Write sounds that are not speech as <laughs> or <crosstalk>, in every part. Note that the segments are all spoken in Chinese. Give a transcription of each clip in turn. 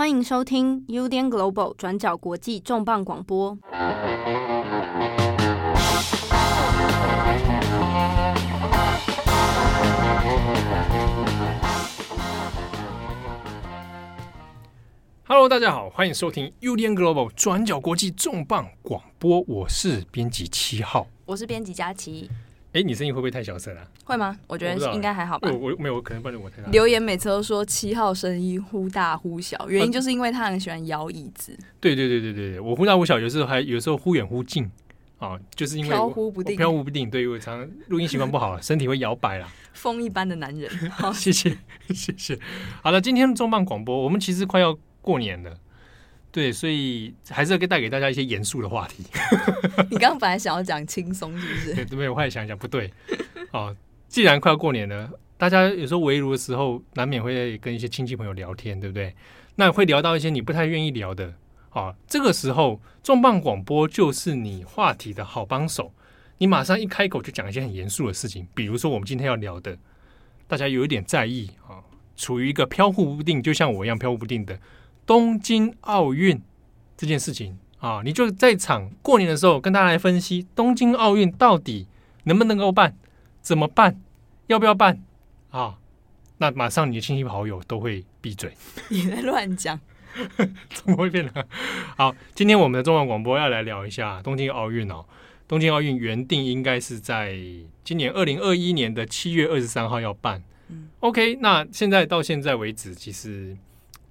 欢迎收听 UDN Global 转角国际重磅广播。Hello，大家好，欢迎收听 UDN Global 转角国际重磅广播。我是编辑七号，我是编辑佳琪。哎，你声音会不会太小声啊？会吗？我觉得应该还好吧。我我没有，我可能不能我太大。留言每次都说七号声音忽大忽小，原因就是因为他很喜欢摇椅子。啊、对对对对对，我忽大忽小，有时候还有时候忽远忽近啊，就是因为飘忽不定，飘忽不定。对，我常常录音习惯不好，身体会摇摆啦。风一般的男人，<laughs> 好，谢谢谢谢。好了，今天重磅广播，我们其实快要。过年了，对，所以还是要给带给大家一些严肃的话题。<laughs> 你刚刚本来想要讲轻松，是不是？对，没有，我后来想想不对。<laughs> 哦，既然快要过年了，大家有时候围炉的时候，难免会跟一些亲戚朋友聊天，对不对？那会聊到一些你不太愿意聊的。哦，这个时候重磅广播就是你话题的好帮手。你马上一开口就讲一些很严肃的事情，比如说我们今天要聊的，大家有一点在意啊，哦，处于一个飘忽不定，就像我一样飘忽不定的。东京奥运这件事情啊，你就在场过年的时候跟大家来分析东京奥运到底能不能够办，怎么办，要不要办啊？那马上你的亲戚好友都会闭嘴。你在乱讲，<laughs> 怎么会变呢？好，今天我们的中文广播要来聊一下东京奥运哦。东京奥运原定应该是在今年二零二一年的七月二十三号要办。嗯，OK，那现在到现在为止，其实。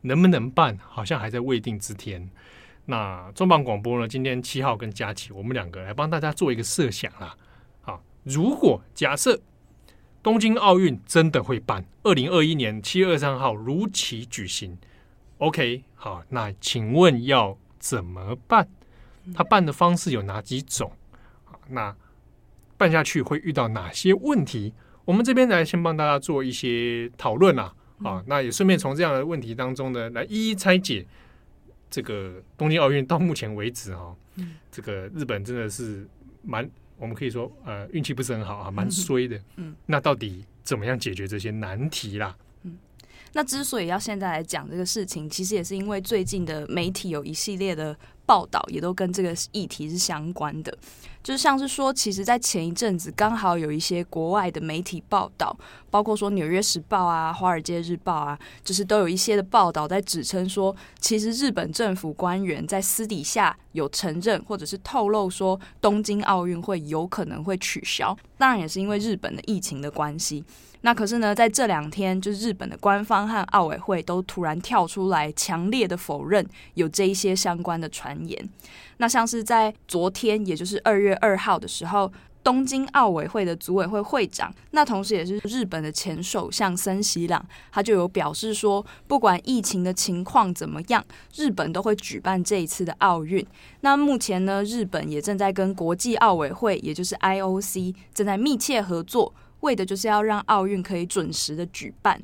能不能办，好像还在未定之天。那重磅广播呢？今天七号跟佳琪，我们两个来帮大家做一个设想啦。好，如果假设东京奥运真的会办，二零二一年七月二十三号如期举行，OK，好，那请问要怎么办？他办的方式有哪几种？那办下去会遇到哪些问题？我们这边来先帮大家做一些讨论啊。啊，那也顺便从这样的问题当中呢，来一一拆解这个东京奥运到目前为止哈，这个日本真的是蛮，我们可以说呃运气不是很好啊，蛮衰的。嗯，那到底怎么样解决这些难题啦？嗯，那之所以要现在来讲这个事情，其实也是因为最近的媒体有一系列的。报道也都跟这个议题是相关的，就是像是说，其实，在前一阵子刚好有一些国外的媒体报道，包括说《纽约时报》啊、《华尔街日报》啊，就是都有一些的报道在指称说，其实日本政府官员在私底下有承认或者是透露说，东京奥运会有可能会取消，当然也是因为日本的疫情的关系。那可是呢，在这两天，就是日本的官方和奥委会都突然跳出来，强烈的否认有这一些相关的传言。那像是在昨天，也就是二月二号的时候，东京奥委会的组委会会长，那同时也是日本的前首相森喜朗，他就有表示说，不管疫情的情况怎么样，日本都会举办这一次的奥运。那目前呢，日本也正在跟国际奥委会，也就是 IOC，正在密切合作。为的就是要让奥运可以准时的举办。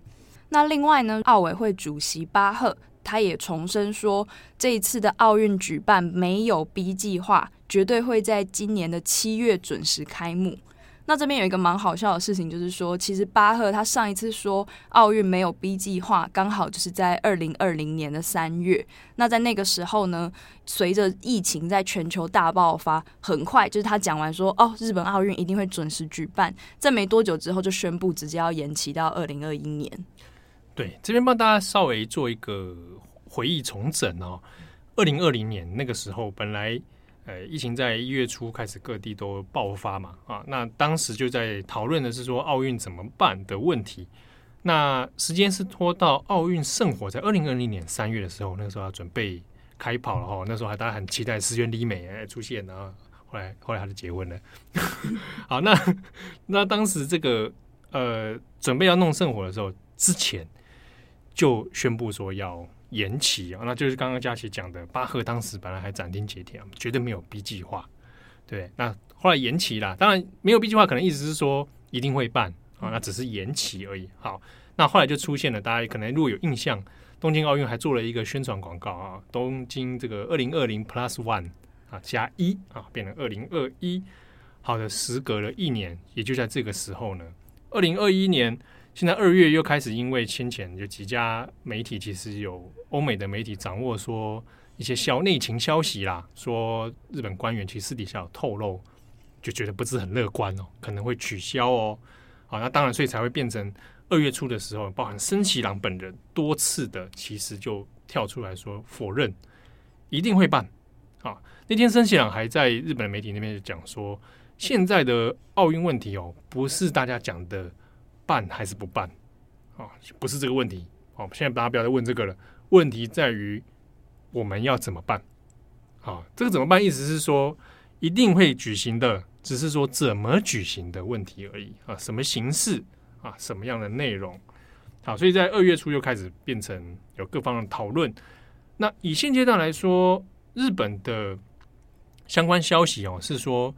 那另外呢，奥委会主席巴赫他也重申说，这一次的奥运举办没有 B 计划，绝对会在今年的七月准时开幕。那这边有一个蛮好笑的事情，就是说，其实巴赫他上一次说奥运没有 B 计划，刚好就是在二零二零年的三月。那在那个时候呢，随着疫情在全球大爆发，很快就是他讲完说，哦，日本奥运一定会准时举办，在没多久之后就宣布直接要延期到二零二一年。对，这边帮大家稍微做一个回忆重整哦，二零二零年那个时候本来。呃，疫情在一月初开始各地都爆发嘛，啊，那当时就在讨论的是说奥运怎么办的问题。那时间是拖到奥运圣火在二零二零年三月的时候，那个时候要准备开跑了哈，那时候还大家很期待石原里美哎出现，然后后来后来他就结婚了。<laughs> 好，那那当时这个呃准备要弄圣火的时候，之前就宣布说要。延期啊，那就是刚刚佳琪讲的，巴赫当时本来还斩钉截铁啊，绝对没有 B 计划。对，那后来延期了，当然没有 B 计划，可能意思是说一定会办啊，那只是延期而已。好，那后来就出现了，大家可能如果有印象，东京奥运还做了一个宣传广告啊，东京这个二零二零 Plus One 啊加一啊，变成二零二一。好的，时隔了一年，也就在这个时候呢，二零二一年现在二月又开始，因为先前有几家媒体，其实有欧美的媒体掌握说一些消内情消息啦，说日本官员其实私底下有透露，就觉得不是很乐观哦，可能会取消哦。好，那当然，所以才会变成二月初的时候，包含森喜朗本人多次的，其实就跳出来说否认一定会办。啊，那天森喜朗还在日本媒体那边讲说，现在的奥运问题哦，不是大家讲的。办还是不办？啊，不是这个问题。好，现在大家不要再问这个了。问题在于我们要怎么办？啊，这个怎么办？意思是说一定会举行的，只是说怎么举行的问题而已。啊，什么形式？啊，什么样的内容？好，所以在二月初又开始变成有各方的讨论。那以现阶段来说，日本的相关消息哦，是说。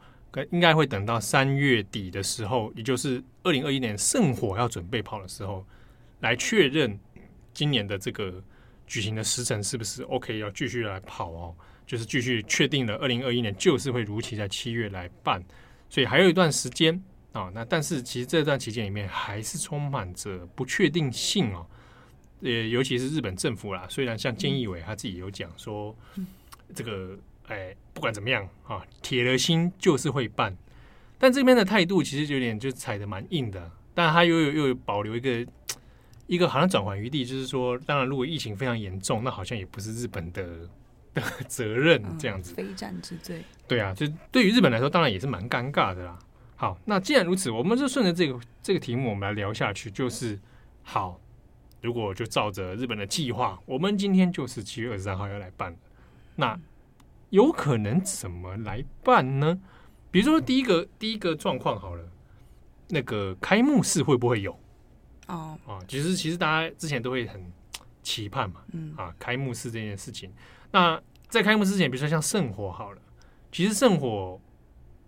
应该会等到三月底的时候，也就是二零二一年圣火要准备跑的时候，来确认今年的这个举行的时程是不是 OK，要继续来跑哦，就是继续确定了二零二一年就是会如期在七月来办，所以还有一段时间啊。那但是其实这段期间里面还是充满着不确定性哦，呃，尤其是日本政府啦，虽然像菅义伟他自己有讲说这个。哎，不管怎么样啊，铁了心就是会办，但这边的态度其实有点就踩的蛮硬的，但他又有又有保留一个一个好像转圜余地，就是说，当然如果疫情非常严重，那好像也不是日本的的 <laughs> 责任这样子，非战之罪。对啊，就对于日本来说，当然也是蛮尴尬的啦。好，那既然如此，我们就顺着这个这个题目，我们来聊下去，就是好，如果就照着日本的计划，我们今天就是七月二十三号要来办，那。有可能怎么来办呢？比如说，第一个第一个状况好了，那个开幕式会不会有？哦啊，其实其实大家之前都会很期盼嘛，嗯啊，开幕式这件事情。那在开幕式之前，比如说像圣火好了，其实圣火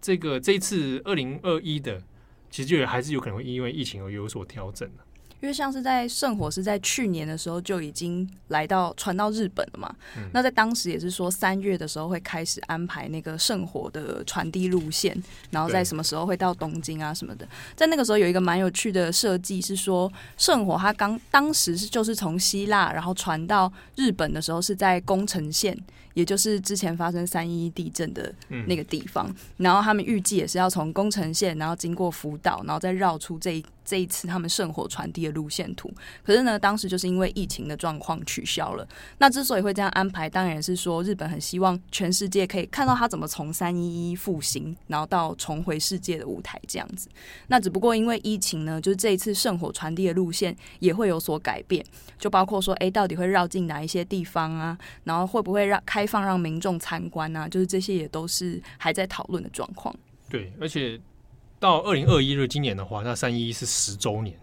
这个这一次二零二一的，其实就还是有可能会因为疫情而有所调整的。因为像是在圣火是在去年的时候就已经来到传到日本了嘛，嗯、那在当时也是说三月的时候会开始安排那个圣火的传递路线，然后在什么时候会到东京啊什么的。在那个时候有一个蛮有趣的设计是说，圣火它刚当时是就是从希腊然后传到日本的时候是在宫城县，也就是之前发生三一地震的那个地方，嗯、然后他们预计也是要从宫城县，然后经过福岛，然后再绕出这一。这一次他们圣火传递的路线图，可是呢，当时就是因为疫情的状况取消了。那之所以会这样安排，当然是说日本很希望全世界可以看到他怎么从三一一复兴，然后到重回世界的舞台这样子。那只不过因为疫情呢，就是这一次圣火传递的路线也会有所改变，就包括说，哎，到底会绕进哪一些地方啊？然后会不会让开放让民众参观啊？就是这些也都是还在讨论的状况。对，而且。到二零二一日，今年的话，那三一一是十周年，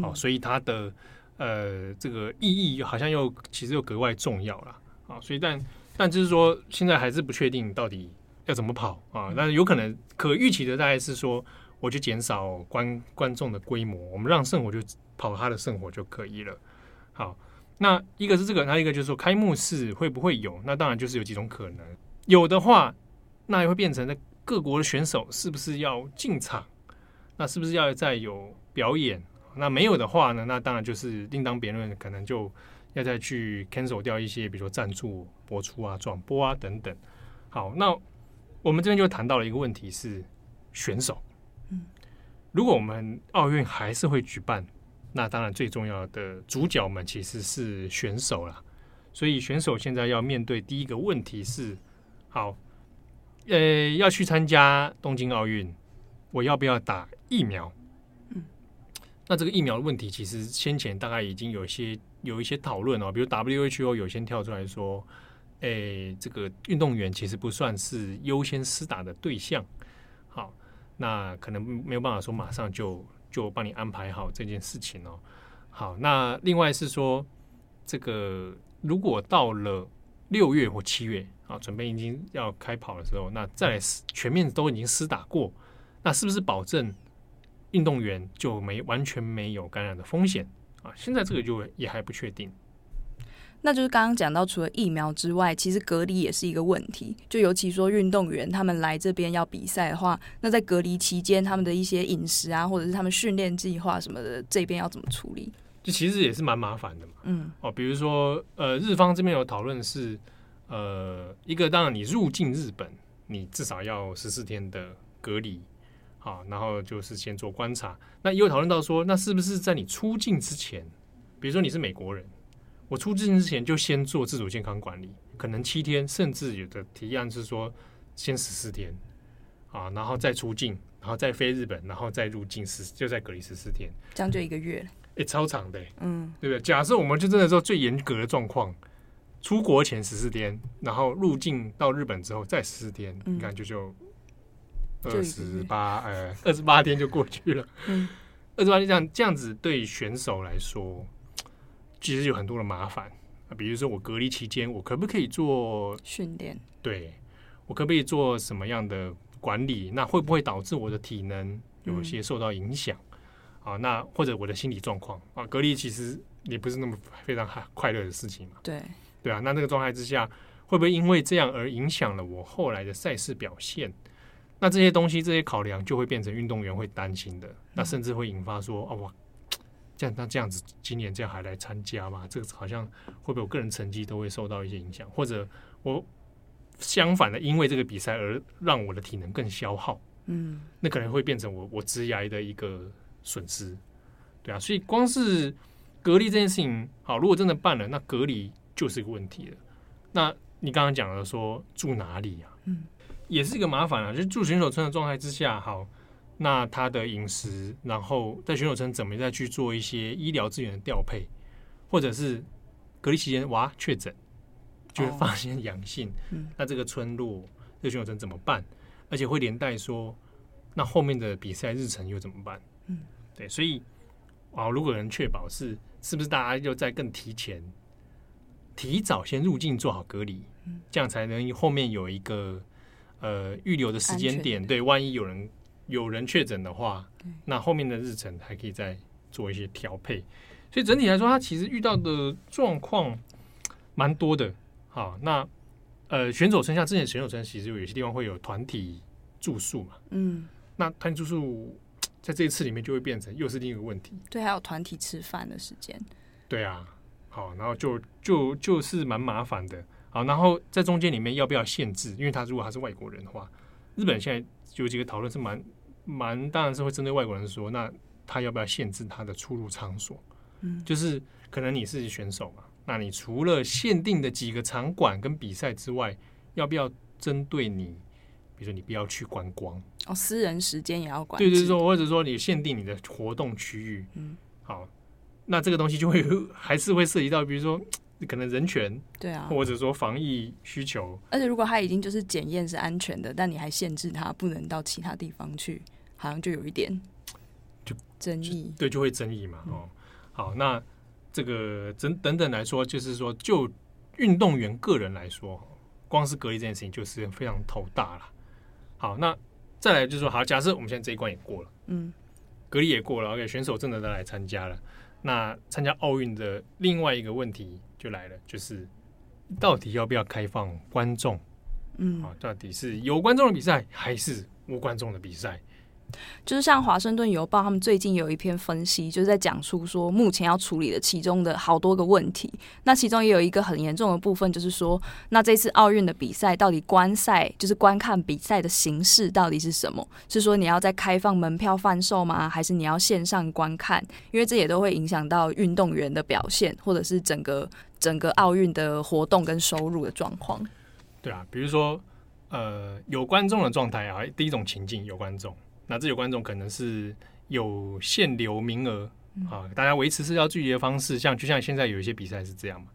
好、嗯，所以它的呃这个意义好像又其实又格外重要了，啊，所以但但就是说，现在还是不确定到底要怎么跑啊，但是有可能可预期的大概是说，我就减少观观众的规模，我们让圣火就跑他的圣火就可以了。好，那一个是这个，那一个就是说开幕式会不会有？那当然就是有几种可能，有的话，那也会变成那。各国的选手是不是要进场？那是不是要再有表演？那没有的话呢？那当然就是另当别论，可能就要再去 cancel 掉一些，比如说赞助播出啊、转播啊等等。好，那我们这边就谈到了一个问题是选手。嗯，如果我们奥运还是会举办，那当然最重要的主角们其实是选手了。所以选手现在要面对第一个问题是：好。呃，要去参加东京奥运，我要不要打疫苗？嗯，那这个疫苗的问题，其实先前大概已经有一些有一些讨论哦，比如 WHO 有先跳出来说，诶，这个运动员其实不算是优先施打的对象。好，那可能没有办法说马上就就帮你安排好这件事情哦。好，那另外是说，这个如果到了六月或七月。啊，准备已经要开跑的时候，那再来全面都已经施打过，那是不是保证运动员就没完全没有感染的风险啊？现在这个就也还不确定。那就是刚刚讲到，除了疫苗之外，其实隔离也是一个问题。就尤其说运动员他们来这边要比赛的话，那在隔离期间，他们的一些饮食啊，或者是他们训练计划什么的，这边要怎么处理？就其实也是蛮麻烦的嘛。嗯，哦，比如说，呃，日方这边有讨论是，呃，一个当然你入境日本，你至少要十四天的隔离，啊，然后就是先做观察。那也有讨论到说，那是不是在你出境之前，比如说你是美国人。我出境之前就先做自主健康管理，可能七天，甚至有的提案是说先十四天啊，然后再出境，然后再飞日本，然后再入境十就在隔离十四天，这样就一个月，哎、欸，超长的，嗯，对不对？假设我们就真的说最严格的状况，出国前十四天，然后入境到日本之后再十四天，嗯、你看就就二十八呃二十八天就过去了，嗯，二十八天这样这样子对选手来说。其实有很多的麻烦啊，比如说我隔离期间，我可不可以做训练？对，我可不可以做什么样的管理？那会不会导致我的体能有些受到影响？嗯、啊，那或者我的心理状况啊？隔离其实也不是那么非常快乐的事情嘛。对，对啊。那那个状态之下，会不会因为这样而影响了我后来的赛事表现？那这些东西、这些考量就会变成运动员会担心的。那甚至会引发说，哦、啊，我。这样，那这样子，今年这样还来参加吗？这个好像会不会我个人成绩都会受到一些影响？或者我相反的，因为这个比赛而让我的体能更消耗，嗯，那可能会变成我我职涯的一个损失，对啊。所以光是隔离这件事情，好，如果真的办了，那隔离就是一个问题了。那你刚刚讲了说住哪里啊？嗯，也是一个麻烦啊。就是住选手村的状态之下，好。那他的饮食，然后在选手村怎么再去做一些医疗资源的调配，或者是隔离期间哇确诊，就会发现阳性，嗯，那这个村落这个选手村怎么办？而且会连带说，那后面的比赛日程又怎么办？嗯，对，所以啊，如果能确保是是不是大家就在更提前、提早先入境做好隔离，这样才能后面有一个呃预留的时间点，对，万一有人。有人确诊的话，那后面的日程还可以再做一些调配。所以整体来说，他其实遇到的状况蛮多的。好，那呃，选手村像之前选手村，其实有些地方会有团体住宿嘛。嗯，那团体住宿在这一次里面就会变成又是另一个问题。对，还有团体吃饭的时间。对啊，好，然后就就就是蛮麻烦的。好，然后在中间里面要不要限制？因为他如果他是外国人的话，日本现在有几个讨论是蛮。蛮当然是会针对外国人说，那他要不要限制他的出入场所？嗯，就是可能你是选手嘛，那你除了限定的几个场馆跟比赛之外，要不要针对你，比如说你不要去观光哦，私人时间也要管？对，就是说，或者说你限定你的活动区域，嗯，好，那这个东西就会还是会涉及到，比如说。可能人权对啊，或者说防疫需求，而且如果他已经就是检验是安全的，但你还限制他不能到其他地方去，好像就有一点就争议，对，就会争议嘛。哦，好，那这个等等等来说，就是说就运动员个人来说，光是隔离这件事情就是非常头大了。好，那再来就是说，好，假设我们现在这一关也过了，嗯，隔离也过了，OK，选手真的都来参加了，那参加奥运的另外一个问题。就来了，就是到底要不要开放观众？嗯，啊，到底是有观众的比赛还是无观众的比赛？就是像《华盛顿邮报》他们最近有一篇分析，就是在讲述说目前要处理的其中的好多个问题。那其中也有一个很严重的部分，就是说，那这次奥运的比赛到底观赛就是观看比赛的形式到底是什么？是说你要在开放门票贩售吗？还是你要线上观看？因为这也都会影响到运动员的表现，或者是整个整个奥运的活动跟收入的状况。对啊，比如说呃，有观众的状态啊，第一种情境有观众。那这有观众可能是有限流名额啊，大家维持社交距离的方式，像就像现在有一些比赛是这样嘛，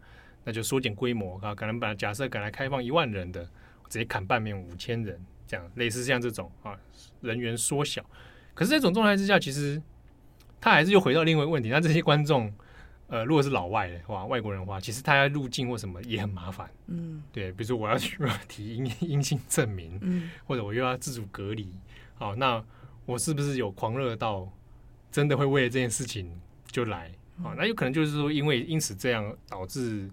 那就缩减规模啊，可能把假设本来开放一万人的，直接砍半面五千人，这样类似像这种啊，人员缩小。可是这种状态之下，其实他还是又回到另外一个问题，那这些观众，呃，如果是老外的话，外国人的话，其实他要入境或什么也很麻烦，嗯，对，比如说我要去 <laughs> 提阴阴性证明，嗯，或者我又要自主隔离，好，那。我是不是有狂热到真的会为了这件事情就来？啊？那有可能就是说，因为因此这样导致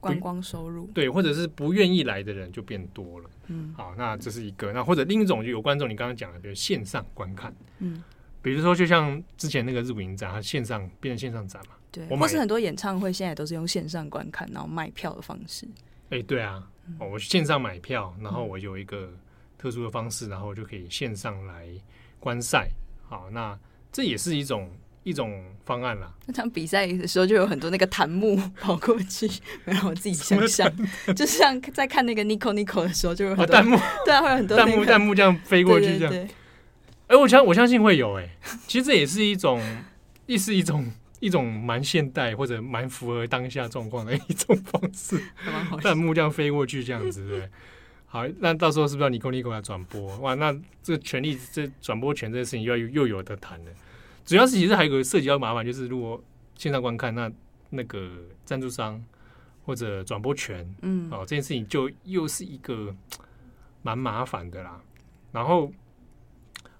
观光收入，对，或者是不愿意来的人就变多了。嗯，好，那这是一个。那或者另一种就有观众，你刚刚讲的，比如线上观看，嗯，比如说就像之前那个日本影展，它线上变成线上展嘛，对，我买或是很多演唱会现在都是用线上观看，然后卖票的方式。哎、欸，对啊，哦，我线上买票，然后我有一个特殊的方式，然后就可以线上来观赛。好，那这也是一种。一种方案啦。那场比赛的时候，就有很多那个弹幕 <laughs> 跑过去，<laughs> 让我自己想象，就像在看那个 Nico Nico 的时候，就有很多弹幕，<laughs> 对啊，会有很多弹幕，弹幕这样飞过去，这样。哎，我相我相信会有哎，其实这也是一种，也是一种一种蛮现代或者蛮符合当下状况的一种方式。弹幕这样飞过去，这样子对。好，那到时候是不是要 Nico Nico 来转播？哇，那这个权利，这转播权这件事情又要又有的谈了。主要是其实还有个涉及到麻烦，就是如果线上观看，那那个赞助商或者转播权，嗯，哦，这件事情就又是一个蛮麻烦的啦。然后，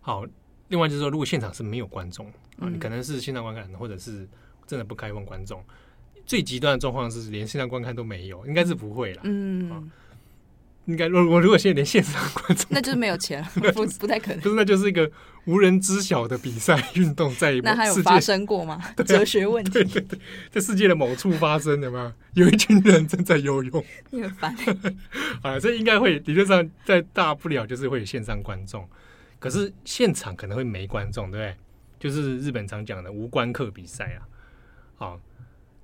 好，另外就是说，如果现场是没有观众啊，你可能是线上观看，或者是真的不开放观众，最极端的状况是连线上观看都没有，应该是不会啦，嗯。应该，我我如果现在连线上观众，那就是没有钱，<laughs> 不不太可能。就是那就是一个无人知晓的比赛运动，在那还有发生过吗？<laughs> 哲学问题，对对对，在世界的某处发生的吗？有一群人正在游泳，<laughs> 你很烦。啊，这应该会理论上在大不了就是会有线上观众，可是现场可能会没观众，对不对？就是日本常讲的无观客比赛啊。好，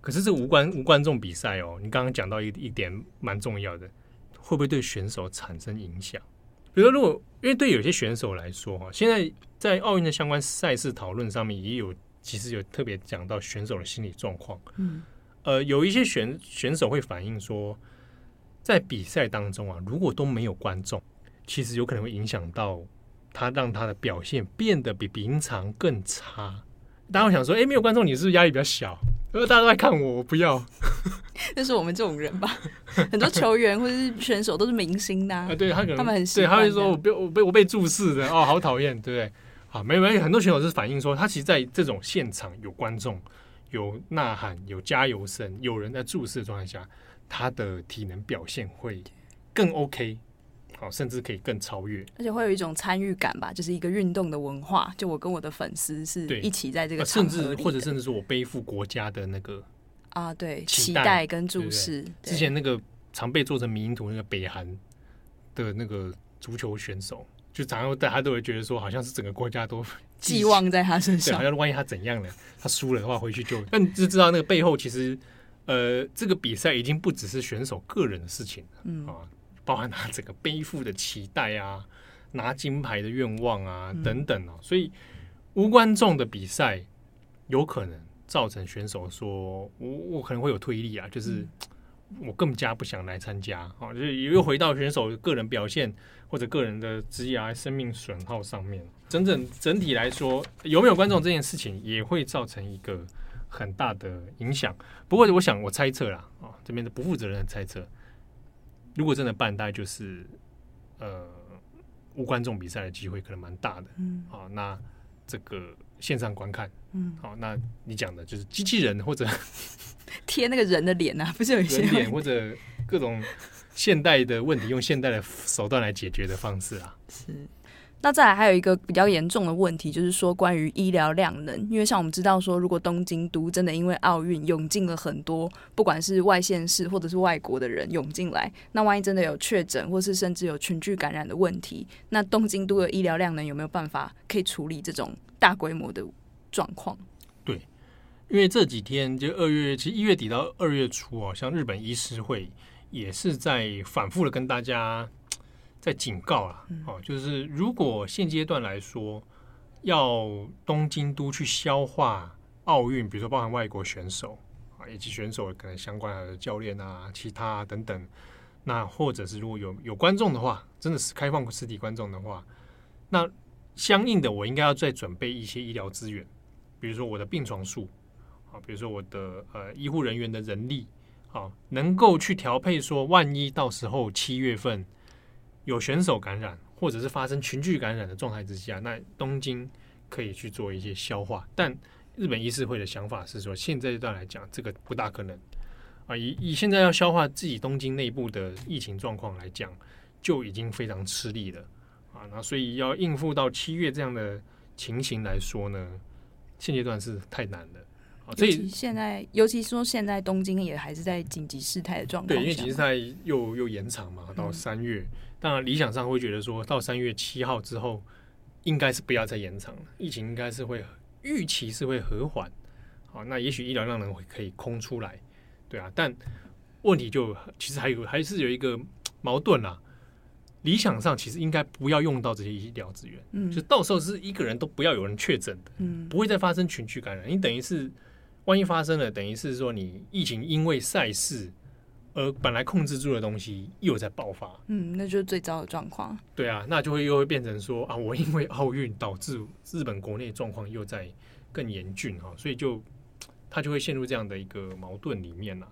可是这无观无观众比赛哦，你刚刚讲到一一点蛮重要的。会不会对选手产生影响？比如说，如果因为对有些选手来说，哈，现在在奥运的相关赛事讨论上面也有，其实有特别讲到选手的心理状况。嗯，呃，有一些选选手会反映说，在比赛当中啊，如果都没有观众，其实有可能会影响到他，让他的表现变得比平常更差。大家会想说，哎，没有观众，你是不是压力比较小？因为大家都在看我，我不要。<laughs> 那是我们这种人吧？<laughs> 很多球员或者是选手都是明星呐。啊，对他可能他们很，对，他会说我被我被我被注视的哦，好讨厌，对不对？好，没有没有，很多选手是反映说，他其实在这种现场有观众、有呐喊、有加油声、有人在注视的状态下，他的体能表现会更 OK。好，甚至可以更超越，而且会有一种参与感吧，就是一个运动的文化。就我跟我的粉丝是一起在这个场甚至或者甚至是我背负国家的那个啊，对，期待跟注视。之前那个常被做成迷因图那个北韩的那个足球选手，就常常大家都会觉得说，好像是整个国家都寄望在他身上，好像万一他怎样了，他输了的话回去就，那你就知道那个背后其实，呃，这个比赛已经不只是选手个人的事情了，嗯啊。包含他整个背负的期待啊，<laughs> 拿金牌的愿望啊等等哦、啊，所以无观众的比赛有可能造成选手说，我我可能会有推力啊，就是我更加不想来参加啊，就是又回到选手个人表现或者个人的职业生命损耗上面。整整整体来说，有没有观众这件事情也会造成一个很大的影响。不过，我想我猜测啦啊，这边的不负责任的猜测。如果真的办，大概就是呃无观众比赛的机会可能蛮大的。嗯，好，那这个线上观看，嗯，好，那你讲的就是机器人或者 <laughs> 贴那个人的脸啊，<laughs> 不是有一些脸或者各种现代的问题，用现代的手段来解决的方式啊，是。那再来还有一个比较严重的问题，就是说关于医疗量能，因为像我们知道说，如果东京都真的因为奥运涌进了很多，不管是外县市或者是外国的人涌进来，那万一真的有确诊，或是甚至有群聚感染的问题，那东京都的医疗量能有没有办法可以处理这种大规模的状况？对，因为这几天就二月，其实一月底到二月初哦，像日本医师会也是在反复的跟大家。在警告啊，哦，就是如果现阶段来说，要东京都去消化奥运，比如说包含外国选手啊，以及选手可能相关的教练啊、其他啊等等，那或者是如果有有观众的话，真的是开放实体观众的话，那相应的我应该要再准备一些医疗资源，比如说我的病床数啊，比如说我的呃医护人员的人力啊，能够去调配，说万一到时候七月份。有选手感染，或者是发生群聚感染的状态之下，那东京可以去做一些消化。但日本医师会的想法是说，现在这段来讲，这个不大可能啊，以以现在要消化自己东京内部的疫情状况来讲，就已经非常吃力了啊。那所以要应付到七月这样的情形来说呢，现阶段是太难了啊。所以现在，尤其说现在东京也还是在紧急事态的状况，对，因为紧急事态又又延长嘛，到三月。嗯、当然理想上会觉得说到三月七号之后，应该是不要再延长了，疫情应该是会预期是会和缓。好，那也许医疗量能会可以空出来。对啊，但问题就其实还有还是有一个矛盾啦。理想上其实应该不要用到这些医疗资源，嗯，就到时候是一个人都不要有人确诊的，嗯，不会再发生群聚感染。你等于是万一发生了，等于是说你疫情因为赛事而本来控制住的东西又在爆发，嗯，那就是最糟的状况。对啊，那就会又会变成说啊，我因为奥运导致日本国内状况又在更严峻哈，所以就。他就会陷入这样的一个矛盾里面了，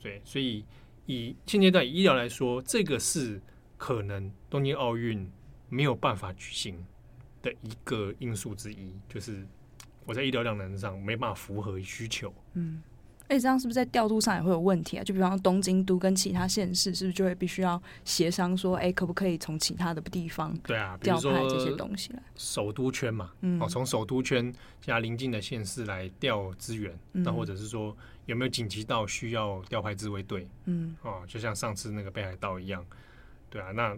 对，所以以现阶段以医疗来说，这个是可能东京奥运没有办法举行的一个因素之一，就是我在医疗量能上没办法符合需求，嗯。哎，这样是不是在调度上也会有问题啊？就比方说东京都跟其他县市，是不是就会必须要协商说，哎，可不可以从其他的地方对啊调派这些东西来？首都圈嘛，嗯，哦，从首都圈其他邻近的县市来调资源，那、嗯、或者是说有没有紧急到需要调派自卫队？嗯，哦，就像上次那个北海道一样，对啊，那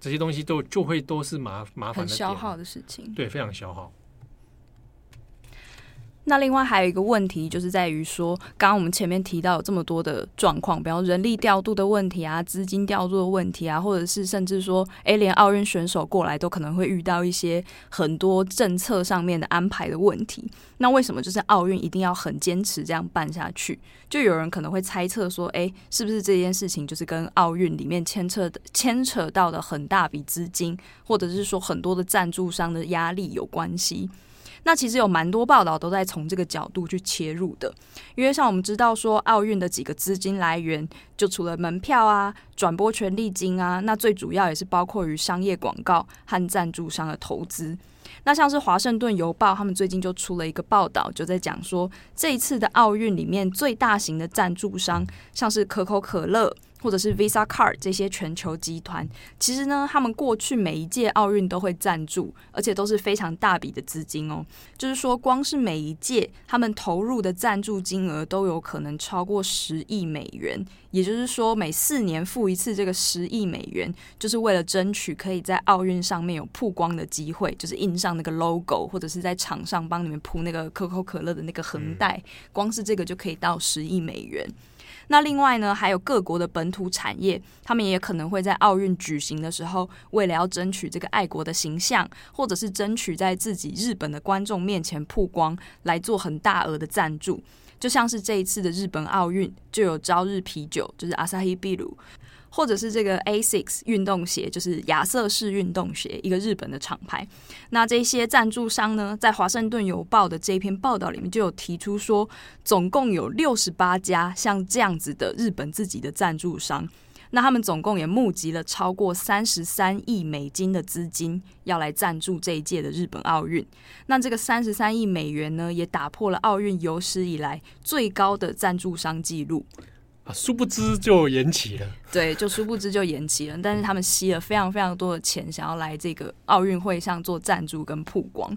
这些东西都就会都是麻麻烦的消耗的事情，对，非常消耗。那另外还有一个问题，就是在于说，刚刚我们前面提到有这么多的状况，比方人力调度的问题啊，资金调度的问题啊，或者是甚至说，诶，连奥运选手过来都可能会遇到一些很多政策上面的安排的问题。那为什么就是奥运一定要很坚持这样办下去？就有人可能会猜测说，诶，是不是这件事情就是跟奥运里面牵扯的牵扯到的很大笔资金，或者是说很多的赞助商的压力有关系？那其实有蛮多报道都在从这个角度去切入的，因为像我们知道说奥运的几个资金来源，就除了门票啊、转播权利金啊，那最主要也是包括于商业广告和赞助商的投资。那像是华盛顿邮报，他们最近就出了一个报道，就在讲说这一次的奥运里面最大型的赞助商，像是可口可乐。或者是 Visa Card 这些全球集团，其实呢，他们过去每一届奥运都会赞助，而且都是非常大笔的资金哦。就是说，光是每一届他们投入的赞助金额都有可能超过十亿美元。也就是说，每四年付一次这个十亿美元，就是为了争取可以在奥运上面有曝光的机会，就是印上那个 logo，或者是在场上帮你们铺那个可口可乐的那个横带，光是这个就可以到十亿美元。那另外呢，还有各国的本土产业，他们也可能会在奥运举行的时候，为了要争取这个爱国的形象，或者是争取在自己日本的观众面前曝光，来做很大额的赞助。就像是这一次的日本奥运，就有朝日啤酒，就是 Asahi Biru。或者是这个 Asics 运动鞋，就是亚瑟士运动鞋，一个日本的厂牌。那这些赞助商呢，在华盛顿邮报的这篇报道里面就有提出说，总共有六十八家像这样子的日本自己的赞助商。那他们总共也募集了超过三十三亿美金的资金，要来赞助这一届的日本奥运。那这个三十三亿美元呢，也打破了奥运有史以来最高的赞助商纪录。啊，殊不知就延期了。对，就殊不知就延期了。但是他们吸了非常非常多的钱，想要来这个奥运会上做赞助跟曝光。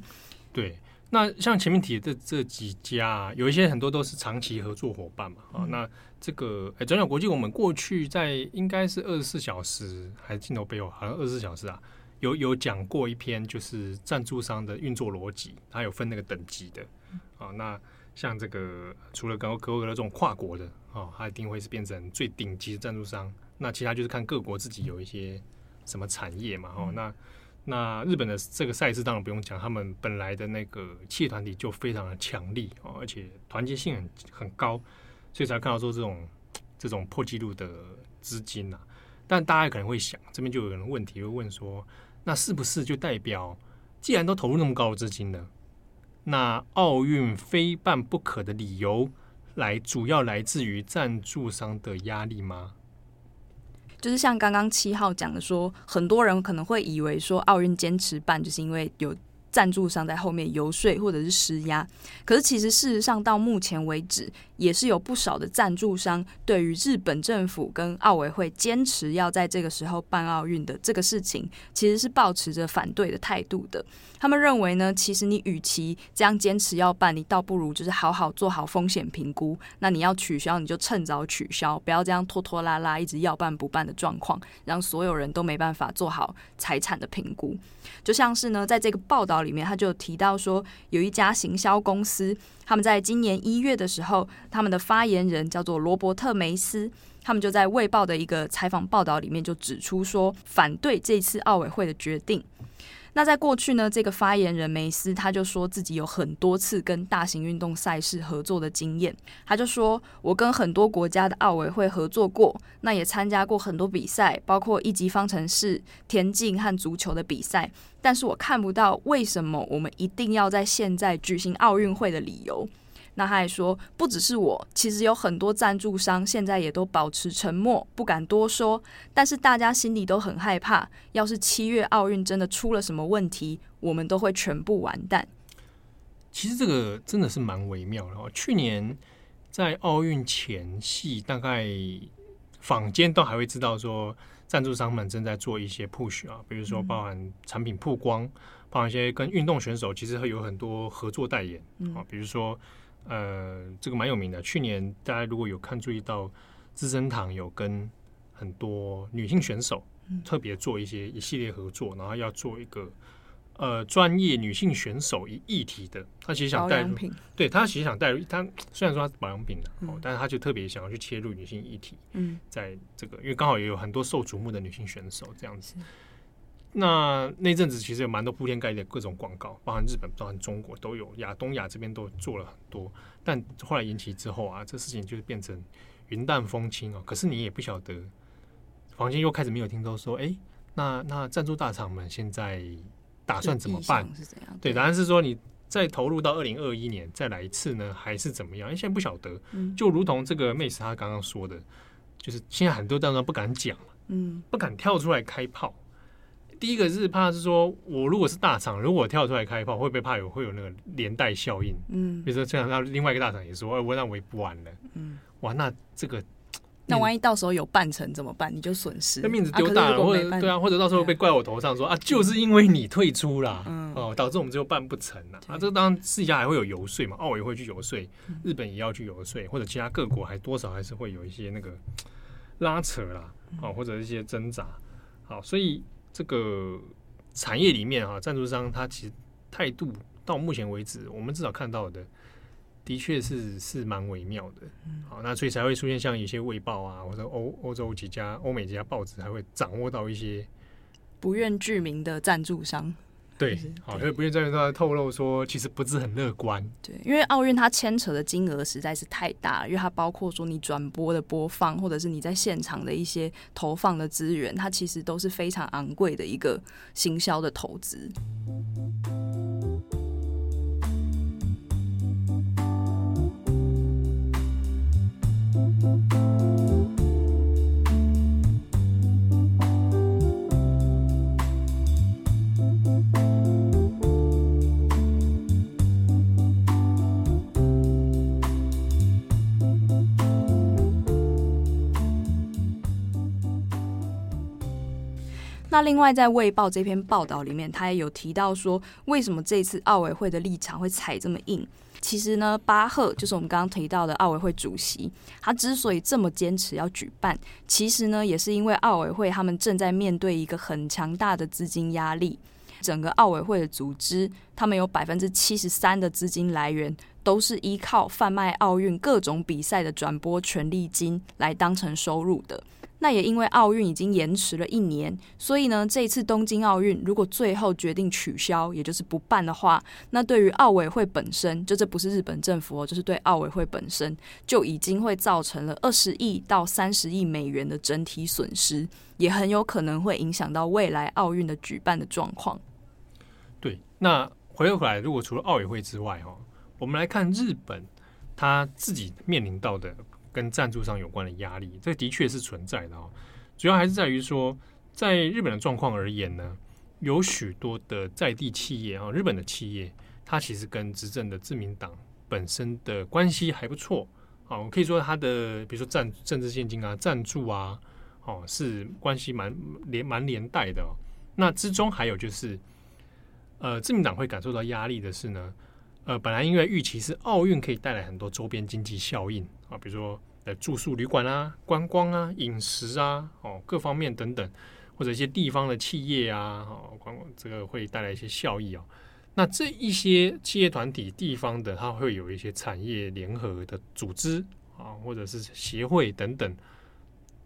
对，那像前面提的这这几家，有一些很多都是长期合作伙伴嘛。啊、嗯，那这个哎，转角国际，我们过去在应该是二十四小时还是镜头背后，好像二十四小时啊，有有讲过一篇，就是赞助商的运作逻辑，它有分那个等级的。啊，那。像这个，除了可口可乐这种跨国的哦，它一定会是变成最顶级的赞助商。那其他就是看各国自己有一些什么产业嘛，哦，那那日本的这个赛事当然不用讲，他们本来的那个企业团体就非常的强力哦，而且团结性很很高，所以才看到说这种这种破纪录的资金呐、啊。但大家可能会想，这边就有人问题会问说，那是不是就代表，既然都投入那么高的资金呢？那奥运非办不可的理由，来主要来自于赞助商的压力吗？就是像刚刚七号讲的说，很多人可能会以为说奥运坚持办，就是因为有赞助商在后面游说或者是施压，可是其实事实上到目前为止，也是有不少的赞助商对于日本政府跟奥委会坚持要在这个时候办奥运的这个事情，其实是抱持着反对的态度的。他们认为呢，其实你与其这样坚持要办，你倒不如就是好好做好风险评估。那你要取消，你就趁早取消，不要这样拖拖拉拉，一直要办不办的状况，让所有人都没办法做好财产的评估。就像是呢，在这个报道里面，他就提到说，有一家行销公司，他们在今年一月的时候，他们的发言人叫做罗伯特梅斯，他们就在《卫报》的一个采访报道里面就指出说，反对这次奥委会的决定。那在过去呢，这个发言人梅斯他就说自己有很多次跟大型运动赛事合作的经验。他就说：“我跟很多国家的奥委会合作过，那也参加过很多比赛，包括一级方程式、田径和足球的比赛。但是我看不到为什么我们一定要在现在举行奥运会的理由。”那他还说，不只是我，其实有很多赞助商现在也都保持沉默，不敢多说。但是大家心里都很害怕，要是七月奥运真的出了什么问题，我们都会全部完蛋。其实这个真的是蛮微妙的哦。去年在奥运前夕，大概坊间都还会知道说，赞助商们正在做一些 push 啊，比如说包含产品曝光，嗯、包含一些跟运动选手其实会有很多合作代言啊，比如说。呃，这个蛮有名的。去年大家如果有看注意到，资生堂有跟很多女性选手特别做一些一系列合作，然后要做一个呃专业女性选手一议题的。他其实想带入，对他其实想带入。他虽然说他是保养品的，哦，但是他就特别想要去切入女性议题。嗯，在这个因为刚好也有很多受瞩目的女性选手这样子。那那阵子其实有蛮多铺天盖地的各种广告，包含日本、包含中国都有，亚东亚这边都做了很多。但后来延期之后啊，这事情就是变成云淡风轻哦。可是你也不晓得，房间又开始没有听到说，哎、欸，那那赞助大厂们现在打算怎么办？是怎样？对，答案是说你再投入到二零二一年再来一次呢，还是怎么样？因为现在不晓得，就如同这个妹子她刚刚说的，就是现在很多赞助商不敢讲，嗯，不敢跳出来开炮。第一个是怕是说，我如果是大厂，如果跳出来开炮，会不会怕有会有那个连带效应？嗯，比如说这样，那另外一个大厂也说，哎，我那我也不玩了。嗯，哇，那这个，那万一到时候有办成怎么办？你就损失，那面子丢大了，啊、或者对啊，或者到时候被怪我头上说啊，就是因为你退出了，嗯，哦，导致我们最后办不成了。啊，这个当然私底下还会有游说嘛，奥委会去游说，日本也要去游说，或者其他各国还多少还是会有一些那个拉扯啦，啊，或者一些挣扎。好，所以。这个产业里面啊，赞助商他其实态度到目前为止，我们至少看到的，的确是是蛮微妙的。好，那所以才会出现像一些卫报啊，或者欧欧洲几家、欧美几家报纸，还会掌握到一些不愿具名的赞助商。对，好，所以不愿在他透露说，其实不是很乐观。对，因为奥运它牵扯的金额实在是太大了，因为它包括说你转播的播放，或者是你在现场的一些投放的资源，它其实都是非常昂贵的一个行销的投资。那另外，在《卫报》这篇报道里面，他也有提到说，为什么这次奥委会的立场会踩这么硬？其实呢，巴赫就是我们刚刚提到的奥委会主席，他之所以这么坚持要举办，其实呢，也是因为奥委会他们正在面对一个很强大的资金压力。整个奥委会的组织，他们有百分之七十三的资金来源都是依靠贩卖奥运各种比赛的转播权利金来当成收入的。那也因为奥运已经延迟了一年，所以呢，这一次东京奥运如果最后决定取消，也就是不办的话，那对于奥委会本身，就这不是日本政府哦，就是对奥委会本身就已经会造成了二十亿到三十亿美元的整体损失，也很有可能会影响到未来奥运的举办的状况。对，那回过来，如果除了奥委会之外，哈，我们来看日本他自己面临到的。跟赞助商有关的压力，这的确是存在的哦。主要还是在于说，在日本的状况而言呢，有许多的在地企业啊，日本的企业，它其实跟执政的自民党本身的关系还不错啊。我可以说，它的比如说赞政治献金啊、赞助啊，哦，是关系蛮连蛮连带的。那之中还有就是，呃，自民党会感受到压力的是呢，呃，本来因为预期是奥运可以带来很多周边经济效应啊，比如说呃住宿旅馆啊、观光啊、饮食啊，哦，各方面等等。或者一些地方的企业啊，哦，这个会带来一些效益哦。那这一些企业团体、地方的，它会有一些产业联合的组织啊，或者是协会等等。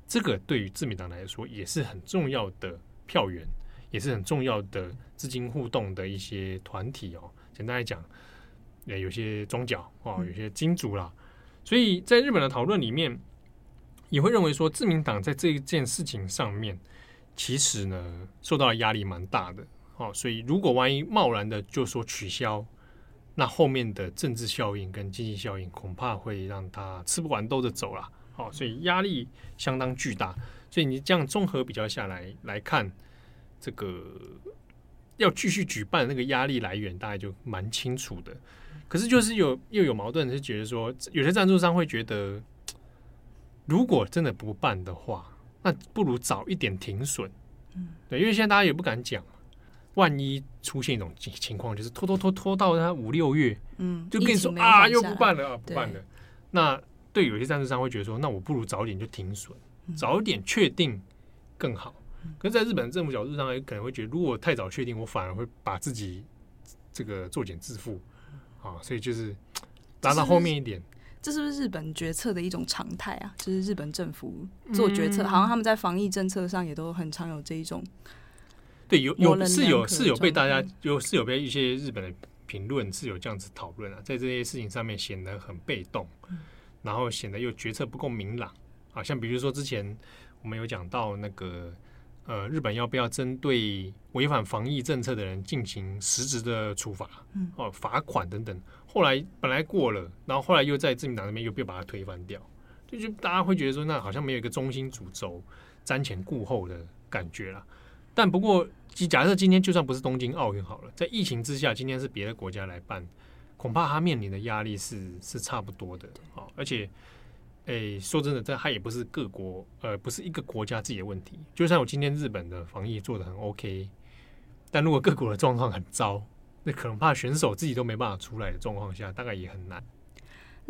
这个对于自民党来说也是很重要的票源，也是很重要的资金互动的一些团体哦。简单来讲，呃有些宗教哦，有些金主啦。所以在日本的讨论里面，也会认为说，自民党在这一件事情上面。其实呢，受到的压力蛮大的，哦，所以如果万一贸然的就说取消，那后面的政治效应跟经济效应恐怕会让他吃不完兜着走了，哦，所以压力相当巨大。所以你这样综合比较下来来看，这个要继续举办那个压力来源大概就蛮清楚的。可是就是有又有矛盾，是觉得说有些赞助商会觉得，<tsk> 如果真的不办的话。那不如早一点停损，嗯，对，因为现在大家也不敢讲，万一出现一种情况，就是拖拖拖拖到他五六月，嗯，就跟你说啊，又不办了，啊，不办了。那对有些赞助商会觉得说，那我不如早点就停损，嗯，早一点确定更好。嗯，可是在日本政府角度上，也可能会觉得，如果太早确定，我反而会把自己这个作茧自负，啊，所以就是拉到后面一点。这是不是日本决策的一种常态啊？就是日本政府做决策，嗯、好像他们在防疫政策上也都很常有这一种。对，有有是有是有被大家有是有被一些日本的评论是有这样子讨论啊，在这些事情上面显得很被动，嗯、然后显得又决策不够明朗啊。像比如说之前我们有讲到那个呃，日本要不要针对违反防疫政策的人进行实质的处罚？嗯，哦，罚款等等。后来本来过了，然后后来又在自民党那边又被把它推翻掉，就就大家会觉得说，那好像没有一个中心主轴，瞻前顾后的感觉了。但不过，假设今天就算不是东京奥运好了，在疫情之下，今天是别的国家来办，恐怕他面临的压力是是差不多的啊。而且，诶，说真的，这还也不是各国，呃，不是一个国家自己的问题。就像我今天日本的防疫做的很 OK，但如果各国的状况很糟。那可能怕选手自己都没办法出来的状况下，大概也很难。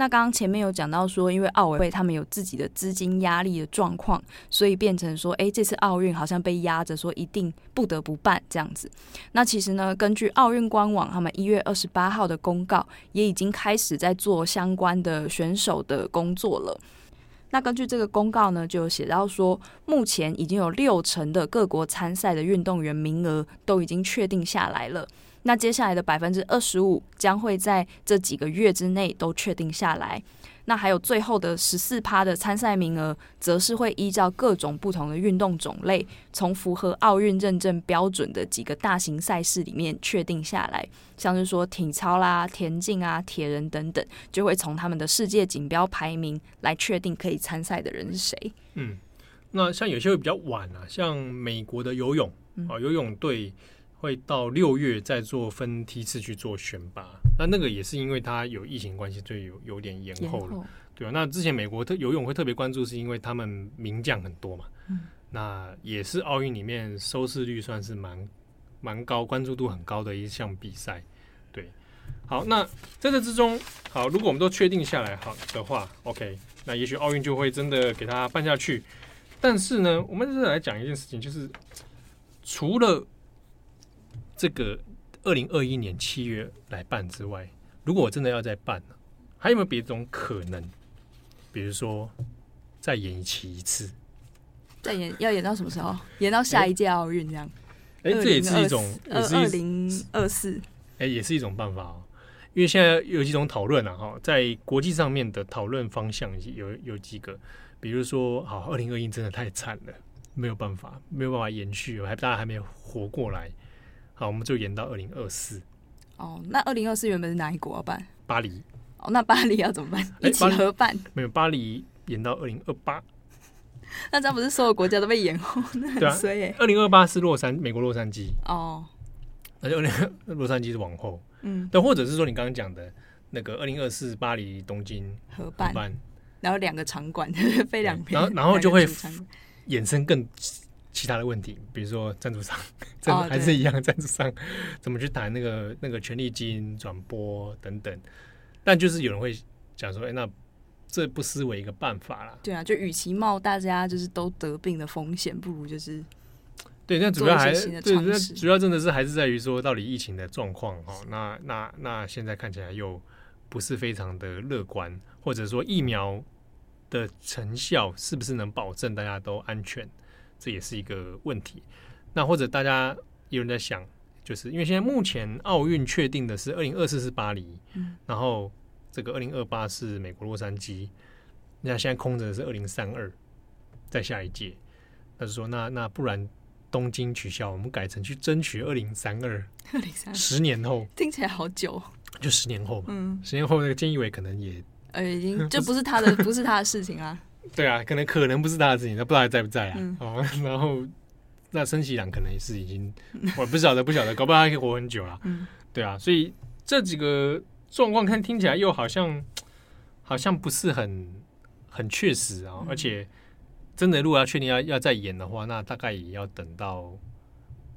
那刚刚前面有讲到说，因为奥委会他们有自己的资金压力的状况，所以变成说，哎，这次奥运好像被压着，说一定不得不办这样子。那其实呢，根据奥运官网，他们一月二十八号的公告，也已经开始在做相关的选手的工作了。那根据这个公告呢，就写到说，目前已经有六成的各国参赛的运动员名额都已经确定下来了。那接下来的百分之二十五将会在这几个月之内都确定下来。那还有最后的十四趴的参赛名额，则是会依照各种不同的运动种类，从符合奥运认证标准的几个大型赛事里面确定下来。像是说体操啦、田径啊、铁人等等，就会从他们的世界锦标排名来确定可以参赛的人是谁。嗯，那像有些会比较晚啊，像美国的游泳啊，游泳队。会到六月再做分梯次去做选拔，那那个也是因为它有疫情关系，所以有有点延后了，后对吧？那之前美国特游泳会特别关注，是因为他们名将很多嘛，嗯、那也是奥运里面收视率算是蛮蛮高、关注度很高的一项比赛。对，好，那在这之中，好，如果我们都确定下来好的话，OK，那也许奥运就会真的给他办下去。但是呢，我们再来讲一件事情，就是除了这个二零二一年七月来办之外，如果我真的要再办，还有没有别种可能？比如说再延一期一次，再演要演到什么时候？演到下一届奥运这样？哎，这也是一种，也是二零二四。哎，也是一种办法哦。因为现在有几种讨论啊，哈，在国际上面的讨论方向有有几个，比如说，好，二零二一真的太惨了，没有办法，没有办法延续，还大家还没有活过来。好，我们就延到二零二四。哦，那二零二四原本是哪一国要办？巴黎。哦，那巴黎要怎么办？一起合办？没有，巴黎延到二零二八。<laughs> 那这样不是所有国家都被延后？<laughs> 对啊，所以二零二八是洛杉美国洛杉矶哦，那就 <laughs> 洛杉矶是往后，嗯，对，或者是说你刚刚讲的那个二零二四巴黎东京合办，然后两个场馆飞两边，然后然后就会衍生更其他的问题，比如说赞助商，<laughs> 赞助还是一样，赞助商怎么去谈那个那个权利金转播等等，但就是有人会讲说，哎，那。这不失为一个办法啦。对啊，就与其冒大家就是都得病的风险，不如就是对。那主要还对，那主要真的是还是在于说，到底疫情的状况哦。那那那现在看起来又不是非常的乐观，或者说疫苗的成效是不是能保证大家都安全，这也是一个问题。那或者大家有人在想，就是因为现在目前奥运确定的是二零二四是巴黎，嗯，然后。这个二零二八是美国洛杉矶，那现在空着的是二零三二，在下一届，他就说那那不然东京取消，我们改成去争取二零三二，二零三二十年后 <laughs> 听起来好久，就十年后嘛，嗯，十年后那个菅义伟可能也呃已经 <laughs> 就不是他的不是他的事情啊，对啊，可能可能不是他的事情，他不知道还在不在啊，嗯、哦，<laughs> 然后那森喜朗可能也是已经 <laughs> 我不晓得不晓得，搞不好他可以活很久了，嗯，对啊，所以这几个。状况看听起来又好像好像不是很很确实啊，而且真的如果要确定要要再演的话，那大概也要等到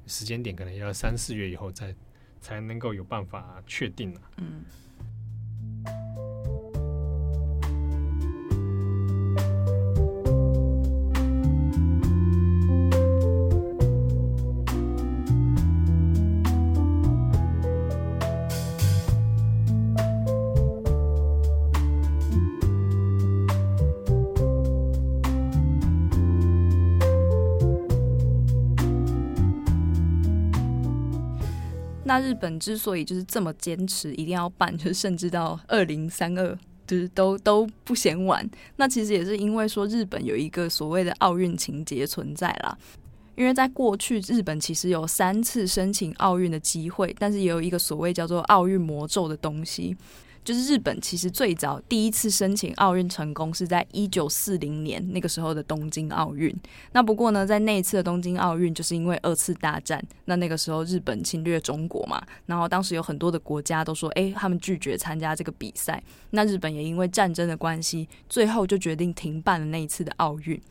时间点，可能要三四月以后再才能够有办法确定了。嗯。那日本之所以就是这么坚持一定要办，<laughs> 就是甚至到二零三二，就是都都不嫌晚。那其实也是因为说日本有一个所谓的奥运情节存在啦。因为在过去，日本其实有三次申请奥运的机会，但是也有一个所谓叫做奥运魔咒的东西。就是日本其实最早第一次申请奥运成功是在一九四零年那个时候的东京奥运。那不过呢，在那一次的东京奥运，就是因为二次大战，那那个时候日本侵略中国嘛，然后当时有很多的国家都说，哎，他们拒绝参加这个比赛。那日本也因为战争的关系，最后就决定停办了那一次的奥运。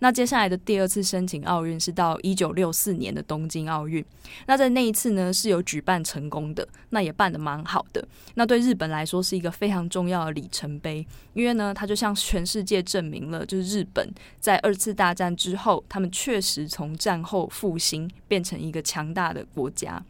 那接下来的第二次申请奥运是到一九六四年的东京奥运。那在那一次呢，是有举办成功的，那也办得蛮好的。那对日本来说是一个非常重要的里程碑，因为呢，它就向全世界证明了，就是日本在二次大战之后，他们确实从战后复兴，变成一个强大的国家。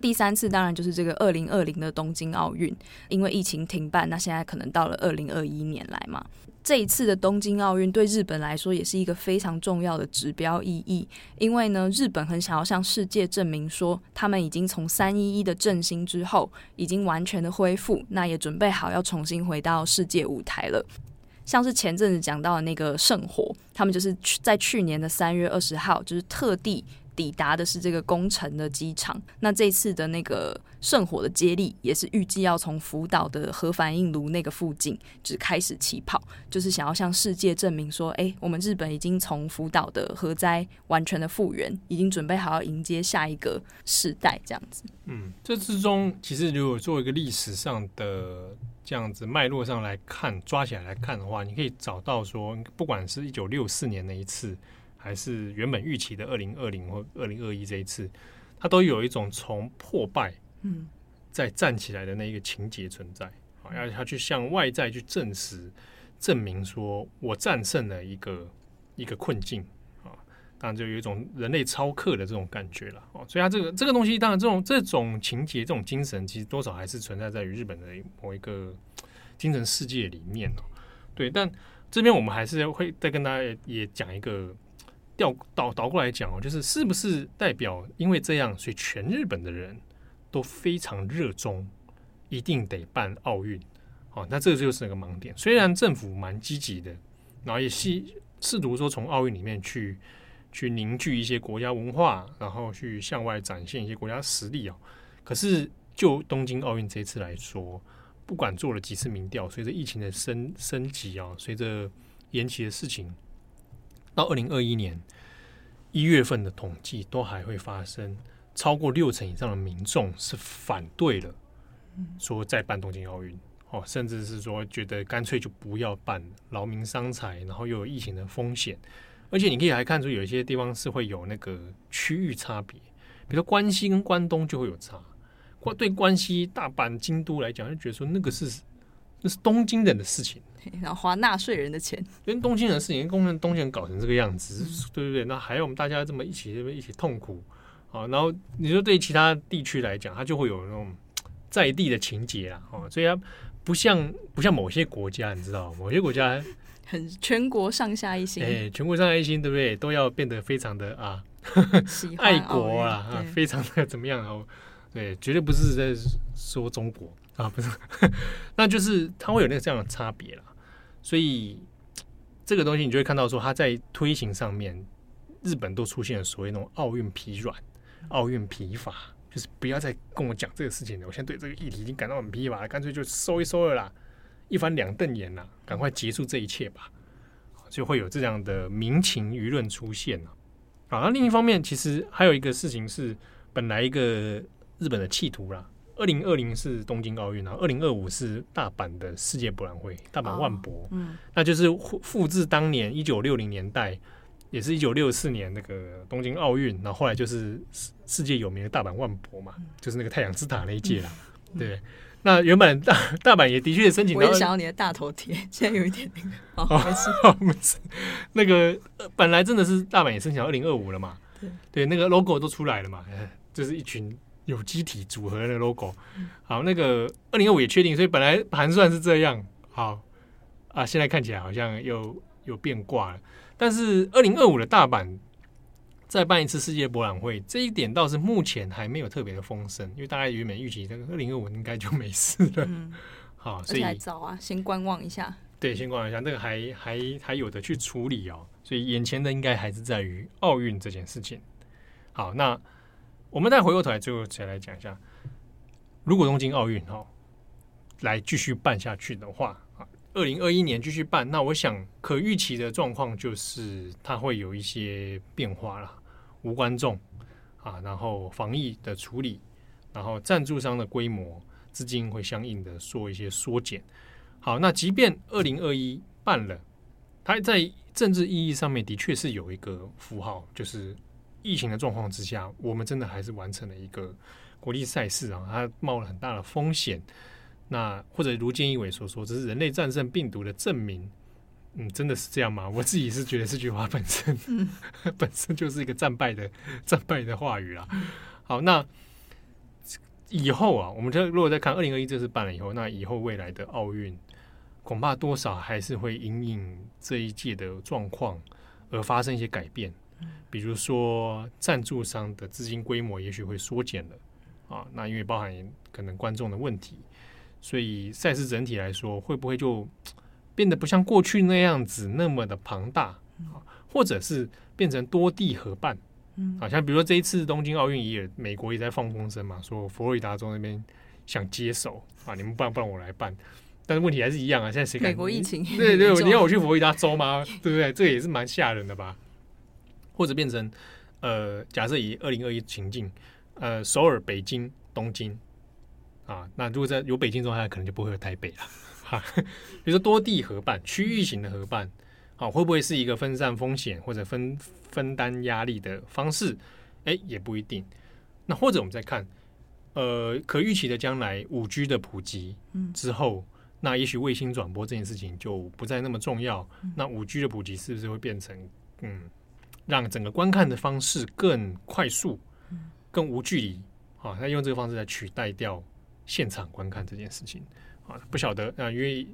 第三次当然就是这个二零二零的东京奥运，因为疫情停办，那现在可能到了二零二一年来嘛。这一次的东京奥运对日本来说也是一个非常重要的指标意义，因为呢，日本很想要向世界证明说，他们已经从三一一的振兴之后，已经完全的恢复，那也准备好要重新回到世界舞台了。像是前阵子讲到的那个圣火，他们就是在去年的三月二十号，就是特地。抵达的是这个宫城的机场。那这次的那个圣火的接力也是预计要从福岛的核反应炉那个附近就开始起跑，就是想要向世界证明说，哎，我们日本已经从福岛的核灾完全的复原，已经准备好要迎接下一个世代这样子。嗯，这之中其实如果做一个历史上的这样子脉络上来看，抓起来来看的话，你可以找到说，不管是一九六四年那一次。还是原本预期的二零二零或二零二一这一次，它都有一种从破败，嗯，再站起来的那一个情节存在。啊，要他去向外在去证实、证明说我战胜了一个一个困境啊，当然就有一种人类超克的这种感觉了。哦，所以他这个这个东西，当然这种这种情节、这种精神，其实多少还是存在在于日本的某一个精神世界里面哦。对，但这边我们还是会再跟大家也讲一个。调倒倒过来讲哦，就是是不是代表因为这样，所以全日本的人都非常热衷，一定得办奥运？好，那这个就是那个盲点。虽然政府蛮积极的，然后也试试图说从奥运里面去去凝聚一些国家文化，然后去向外展现一些国家实力哦。可是就东京奥运这次来说，不管做了几次民调，随着疫情的升升级啊，随着延期的事情。到二零二一年一月份的统计，都还会发生超过六成以上的民众是反对了，说再办东京奥运哦，甚至是说觉得干脆就不要办，劳民伤财，然后又有疫情的风险，而且你可以还看出有一些地方是会有那个区域差别，比如说关西跟关东就会有差，关对关西大阪、京都来讲，就觉得说那个是那是东京人的事情。然后花纳税人的钱，跟东京人的事情，跟东京人搞成这个样子，嗯、对不对？那还要我们大家这么一起这么一起痛苦啊！然后你说对其他地区来讲，它就会有那种在地的情节啦，哦，所以它不像不像某些国家，你知道，某些国家 <laughs> 很全国上下一心，哎，全国上下一心，对不对？都要变得非常的啊，<laughs> 爱国啊，啊，非常的怎么样？哦，对，绝对不是在说中国啊，不是，<laughs> 那就是它会有那个这样的差别啦。所以这个东西你就会看到说，它在推行上面，日本都出现了所谓那种奥运疲软、奥运疲乏，就是不要再跟我讲这个事情了。我现在对这个议题已经感到很疲乏了，干脆就收一收了啦，一翻两瞪眼啦，赶快结束这一切吧，就会有这样的民情舆论出现了。啊，那另一方面，其实还有一个事情是，本来一个日本的企图啦。二零二零是东京奥运啊，二零二五是大阪的世界博览会，大阪万博，嗯，那就是复复制当年一九六零年代，也是一九六四年那个东京奥运，然后后来就是世世界有名的大阪万博嘛，就是那个太阳之塔那一届啦，对。那原本大大阪也的确申请，我也想要你的大头贴，<laughs> 现在有一点那个，<laughs> 哦，没事，那个本来真的是大阪也申请二零二五了嘛，对，那个 logo 都出来了嘛，就是一群。有机体组合的 logo，好，那个二零二五也确定，所以本来盘算是这样，好啊，现在看起来好像又有变卦了。但是二零二五的大阪再办一次世界博览会，这一点倒是目前还没有特别的风声，因为大家原本预期这个二零二五应该就没事了。嗯、<laughs> 好，所以还早啊，先观望一下。对，先观望一下，那个还还还有的去处理哦。所以眼前的应该还是在于奥运这件事情。好，那。我们再回过头来，最后再来讲一下，如果东京奥运哈来继续办下去的话啊，二零二一年继续办，那我想可预期的状况就是它会有一些变化了，无观众啊，然后防疫的处理，然后赞助商的规模、资金会相应的做一些缩减。好，那即便二零二一办了，它在政治意义上面的确是有一个符号，就是。疫情的状况之下，我们真的还是完成了一个国际赛事啊！它冒了很大的风险。那或者如菅义伟所说，这是人类战胜病毒的证明。嗯，真的是这样吗？<laughs> 我自己是觉得这句话本身、嗯、<laughs> 本身就是一个战败的战败的话语啦。好，那以后啊，我们就如果再看二零二一这次办了以后，那以后未来的奥运恐怕多少还是会因应这一届的状况而发生一些改变。比如说，赞助商的资金规模也许会缩减了啊，那因为包含可能观众的问题，所以赛事整体来说会不会就变得不像过去那样子那么的庞大啊？或者是变成多地合办？嗯，好像比如说这一次东京奥运也美国也在放风声嘛，说佛罗里达州那边想接手啊，你们办不然我来办，但是问题还是一样啊，现在谁敢？美国疫情对对，你要我去佛罗里达州吗？对不对？这个也是蛮吓人的吧？或者变成，呃，假设以二零二一情境，呃，首尔、北京、东京，啊，那如果在有北京状态，可能就不会有台北了，<laughs> 哈。比如说多地合办、区域型的合办，好，会不会是一个分散风险或者分分担压力的方式？哎，也不一定。那或者我们再看，呃，可预期的将来五 G 的普及之后，嗯、那也许卫星转播这件事情就不再那么重要。嗯、那五 G 的普及是不是会变成，嗯？让整个观看的方式更快速、更无距离啊！那用这个方式来取代掉现场观看这件事情啊！不晓得啊，因为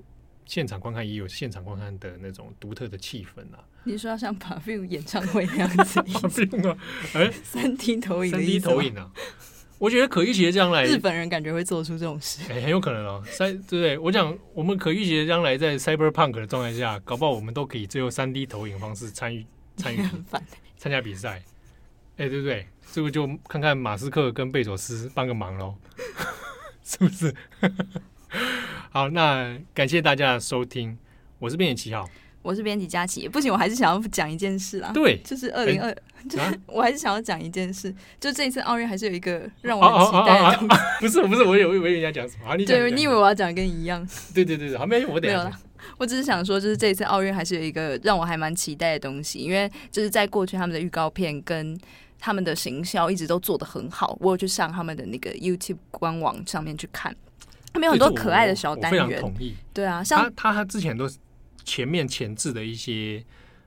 现场观看也有现场观看的那种独特的气氛啊。你说要像 Perfume 演唱会那样子？<laughs> Perfume 啊，<laughs> 哎，三 D 投影，三 D 投影啊！我觉得可预期的将来，日本人感觉会做出这种事，<laughs> 哎，很有可能哦。三对不对？我讲我们可预期的将来，在 Cyberpunk 的状态下，搞不好我们都可以最后三 D 投影方式参与。参与参加比赛，哎、欸，对不对？这个就看看马斯克跟贝佐斯帮个忙喽？是不是？<laughs> 好，那感谢大家的收听，我是编辑七号，我是编辑佳琪，不行，我还是想要讲一件事啊。对，就是二零二，就是 <laughs> 我还是想要讲一件事，就这一次奥运还是有一个让我哦很期待的 <laughs> 不是，不是，我以为我以为你要讲什么？好，你讲。对，你以为我要讲跟你一样？对对对对，好，没有，我等下没有了。我只是想说，就是这一次奥运还是有一个让我还蛮期待的东西，因为就是在过去他们的预告片跟他们的行销一直都做得很好，我有去上他们的那个 YouTube 官网上面去看，他们有很多可爱的小单元。对啊，像他他他之前都前面前置的一些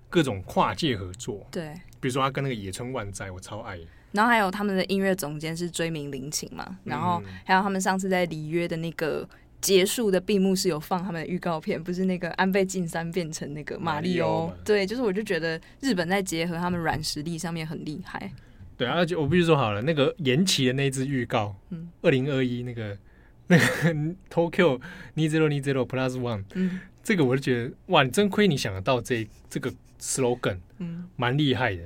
各种跨界合作，对，比如说他跟那个野村万斋，我超爱。然后还有他们的音乐总监是追名林琴嘛，然后还有他们上次在里约的那个。结束的闭幕式有放他们的预告片，不是那个安倍晋三变成那个马里欧，对，就是我就觉得日本在结合他们软实力上面很厉害。对啊，而且我必须说好了，那个延期的那支预告，嗯，二零二一那个那个 <laughs> Tokyo 2020 Plus One，嗯，这个我就觉得哇，你真亏你想得到这这个 slogan，嗯，蛮厉害的，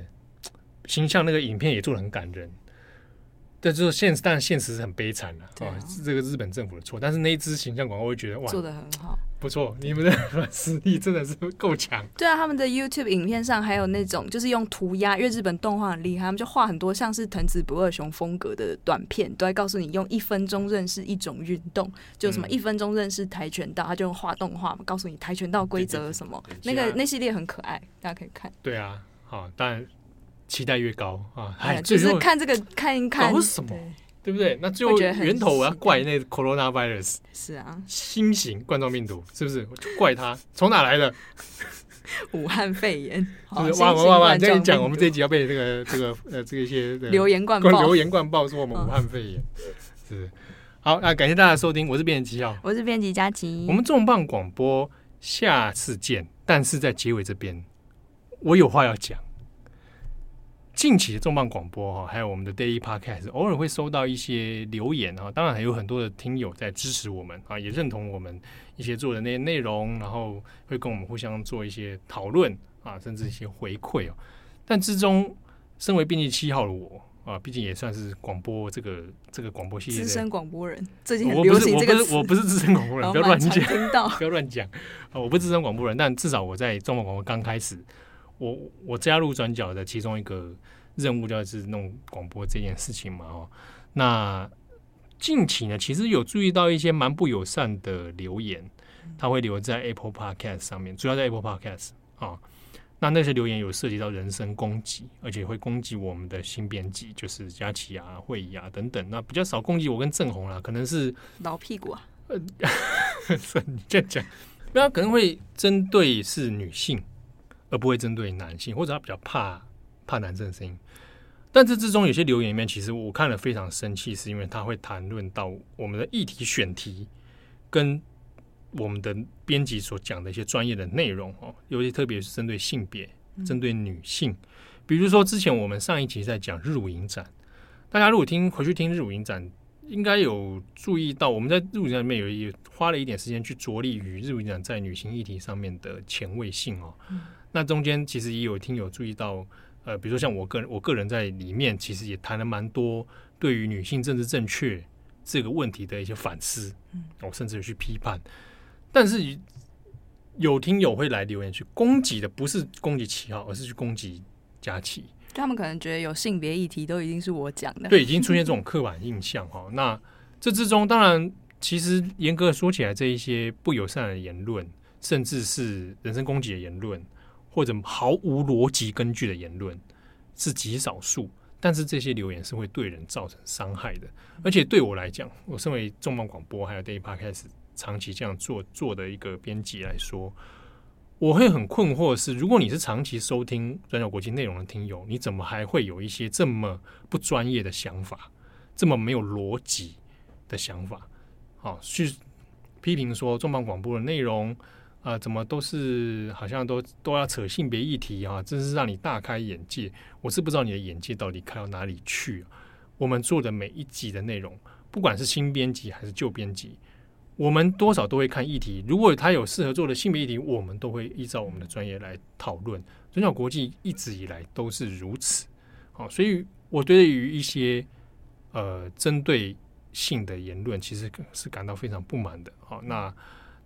形象那个影片也做的很感人。这就是现实，但现实是很悲惨的啊！是这个日本政府的错。但是那一支形象广告，我会觉得哇，做的很好，不错。你们的实力真的是够强。<laughs> 对啊，他们的 YouTube 影片上还有那种就是用涂鸦，因为日本动画很厉害，他们就画很多像是藤子不二雄风格的短片，都在告诉你用一分钟认识一种运动，就什么一分钟认识跆拳道，他就用画动画告诉你跆拳道规则什么。那个那系列很可爱，大家可以看。对啊，好，当然。期待越高啊！哎，就是看这个看一看，搞什么？对不对？那最后源头我要怪那 coronavirus，是啊，新型冠状病毒是不是？我就怪它从哪来的？武汉肺炎。哇哇哇哇！这样讲，我们这一集要被这个这个呃这一些留言灌爆，留言灌爆说我们武汉肺炎。是好，那感谢大家收听，我是编辑七号，我是编辑佳琪，我们重磅广播下次见。但是在结尾这边，我有话要讲。近期的重磅广播哈，还有我们的 Daily Podcast，偶尔会收到一些留言哈，当然还有很多的听友在支持我们啊，也认同我们一些做的那些内容，然后会跟我们互相做一些讨论啊，甚至一些回馈哦。但之中，身为编辑七号的我啊，毕竟也算是广播这个这个广播系列的资深广播人，最近很流行这个词，我不是资深广播人，不要乱讲，不要乱讲啊！我不是资深广播人，但至少我在重磅广播刚开始。我我加入转角的其中一个任务就是弄广播这件事情嘛，哦，那近期呢，其实有注意到一些蛮不友善的留言，他会留在 Apple Podcast 上面，主要在 Apple Podcast 啊，那那些留言有涉及到人身攻击，而且会攻击我们的新编辑，就是佳琪啊、慧仪啊等等，那比较少攻击我跟郑红啦，可能是老屁股啊，呃，<laughs> 你这样讲，那可能会针对是女性。而不会针对男性，或者他比较怕怕男生的声音。但这之中有些留言里面，其实我看了非常生气，是因为他会谈论到我们的议题选题跟我们的编辑所讲的一些专业的内容哦，尤其特别是针对性别、针对女性。比如说之前我们上一集在讲日舞影展，大家如果听回去听日舞影展，应该有注意到我们在日舞影展里面有也花了一点时间去着力于日舞影展在女性议题上面的前卫性哦。那中间其实也有听友注意到，呃，比如说像我个人，我个人在里面其实也谈了蛮多对于女性政治正确这个问题的一些反思，我甚至有去批判。但是有听友会来留言去攻击的，不是攻击七号，而是去攻击佳琪。他们可能觉得有性别议题都已经是我讲的，对，已经出现这种 <laughs> 刻板印象哈。那这之中，当然，其实严格说起来，这一些不友善的言论，甚至是人身攻击的言论。或者毫无逻辑根据的言论是极少数，但是这些留言是会对人造成伤害的。而且对我来讲，我身为重磅广播还有 Day Podcast 长期这样做做的一个编辑来说，我会很困惑的是，如果你是长期收听转角国际内容的听友，你怎么还会有一些这么不专业的想法，这么没有逻辑的想法？好，去批评说重磅广播的内容。啊、怎么都是好像都都要扯性别议题啊，真是让你大开眼界。我是不知道你的眼界到底开到哪里去，啊。我们做的每一集的内容，不管是新编辑还是旧编辑，我们多少都会看议题。如果他有适合做的性别议题，我们都会依照我们的专业来讨论。转角国际一直以来都是如此。好，所以我对于一些呃针对性的言论，其实是感到非常不满的。好，那。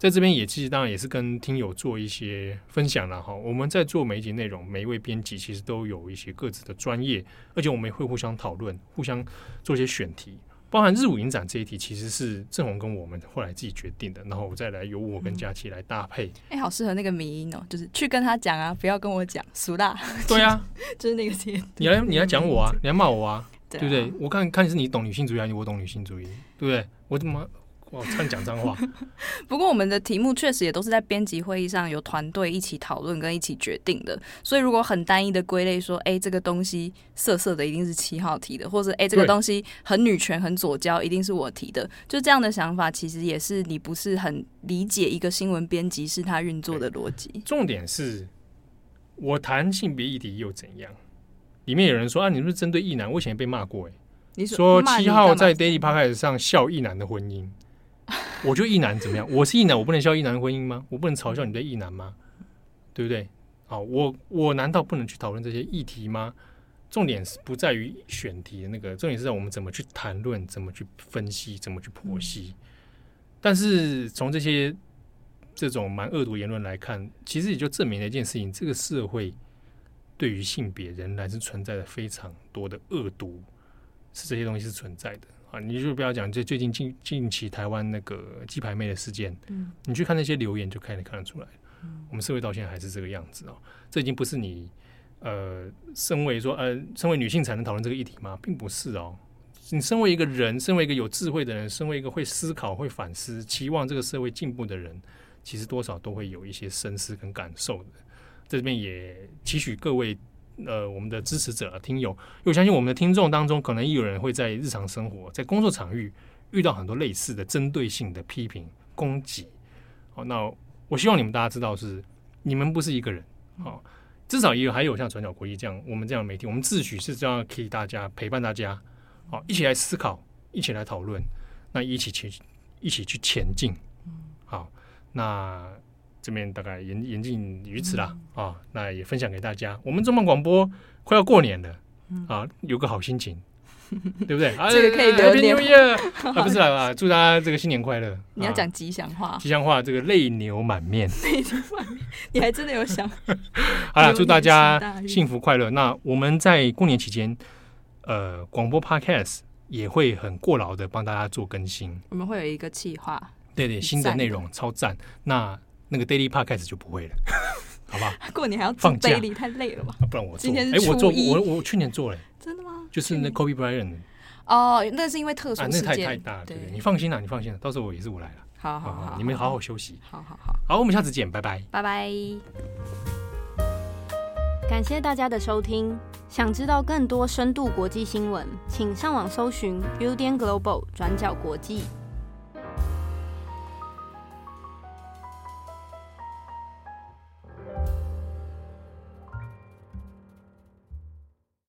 在这边也其实当然也是跟听友做一些分享了哈。我们在做每一集内容，每一位编辑其实都有一些各自的专业，而且我们也会互相讨论，互相做一些选题。包含日舞影展这一题，其实是郑红跟我们后来自己决定的，然后我再来由我跟佳琪来搭配。哎、嗯欸，好适合那个迷音哦，就是去跟他讲啊，不要跟我讲，俗辣。<laughs> 对啊，<laughs> 就是那个贴。你来，你来讲我啊，你来骂我啊，对，啊对不对？我看看是你懂女性主义还是我懂女性主义，对不对？我怎么？我唱讲脏话。<laughs> 不过我们的题目确实也都是在编辑会议上有团队一起讨论跟一起决定的。所以如果很单一的归类说，哎，这个东西色色的一定是七号提的，或者哎，这个东西很女权很左交，一定是我提的。就这样的想法，其实也是你不是很理解一个新闻编辑是他运作的逻辑。重点是我谈性别议题又怎样？里面有人说啊，你是不是针对异男？我以前也被骂过哎，你说七号在 Daily Podcast 上笑异男的婚姻。<laughs> 我就一男怎么样？我是一男，我不能笑一男的婚姻吗？我不能嘲笑你的一男吗？对不对？好，我我难道不能去讨论这些议题吗？重点是不在于选题的那个，重点是在我们怎么去谈论，怎么去分析，怎么去剖析。但是从这些这种蛮恶毒言论来看，其实也就证明了一件事情：这个社会对于性别仍然是存在的非常多的恶毒，是这些东西是存在的。啊，你就不要讲这最近近近期台湾那个鸡排妹的事件，嗯，你去看那些留言就可以看得出来，嗯，我们社会到现在还是这个样子哦。这已经不是你呃，身为说呃，身为女性才能讨论这个议题吗？并不是哦。你身为一个人，身为一个有智慧的人，身为一个会思考、会反思、期望这个社会进步的人，其实多少都会有一些深思跟感受的。这边也期许各位。呃，我们的支持者、听友，因为我相信我们的听众当中，可能也有人会在日常生活、在工作场域遇到很多类似的针对性的批评、攻击。好，那我希望你们大家知道是，你们不是一个人。好，至少也有还有像转角国际这样，我们这样的媒体，我们自诩是这样可以大家陪伴大家，好，一起来思考，一起来讨论，那一起去一起去前进。好，那。这边大概言言尽于此啦，啊、那也分享给大家。我们中广广播快要过年了，嗯、啊，有个好心情，<laughs> 对不对？这个可以留念。啊，不是啦，啊，祝大家这个新年快乐。你要讲吉祥话，啊、吉祥话，这个泪流满面，泪流满面，你还真的有想。<laughs> 好了，祝大家幸福快乐。那我们在过年期间，呃，广播 Podcast 也会很过劳的帮大家做更新。我们会有一个计划，对对，新的内容超赞。那那个 daily Parkas 就不会了，好不好？过年还要放 daily 太累了吧？不然我。今天是初一。哎，我做我我去年做了。真的吗？就是那 Kobe Bryant。哦，那是因为特殊事件。那太太大了，对，你放心啦，你放心了，到时候我也是我来了。好好好，你们好好休息。好好好，好，我们下次见，拜拜。拜拜。感谢大家的收听。想知道更多深度国际新闻，请上网搜寻 Udan Global 转角国际。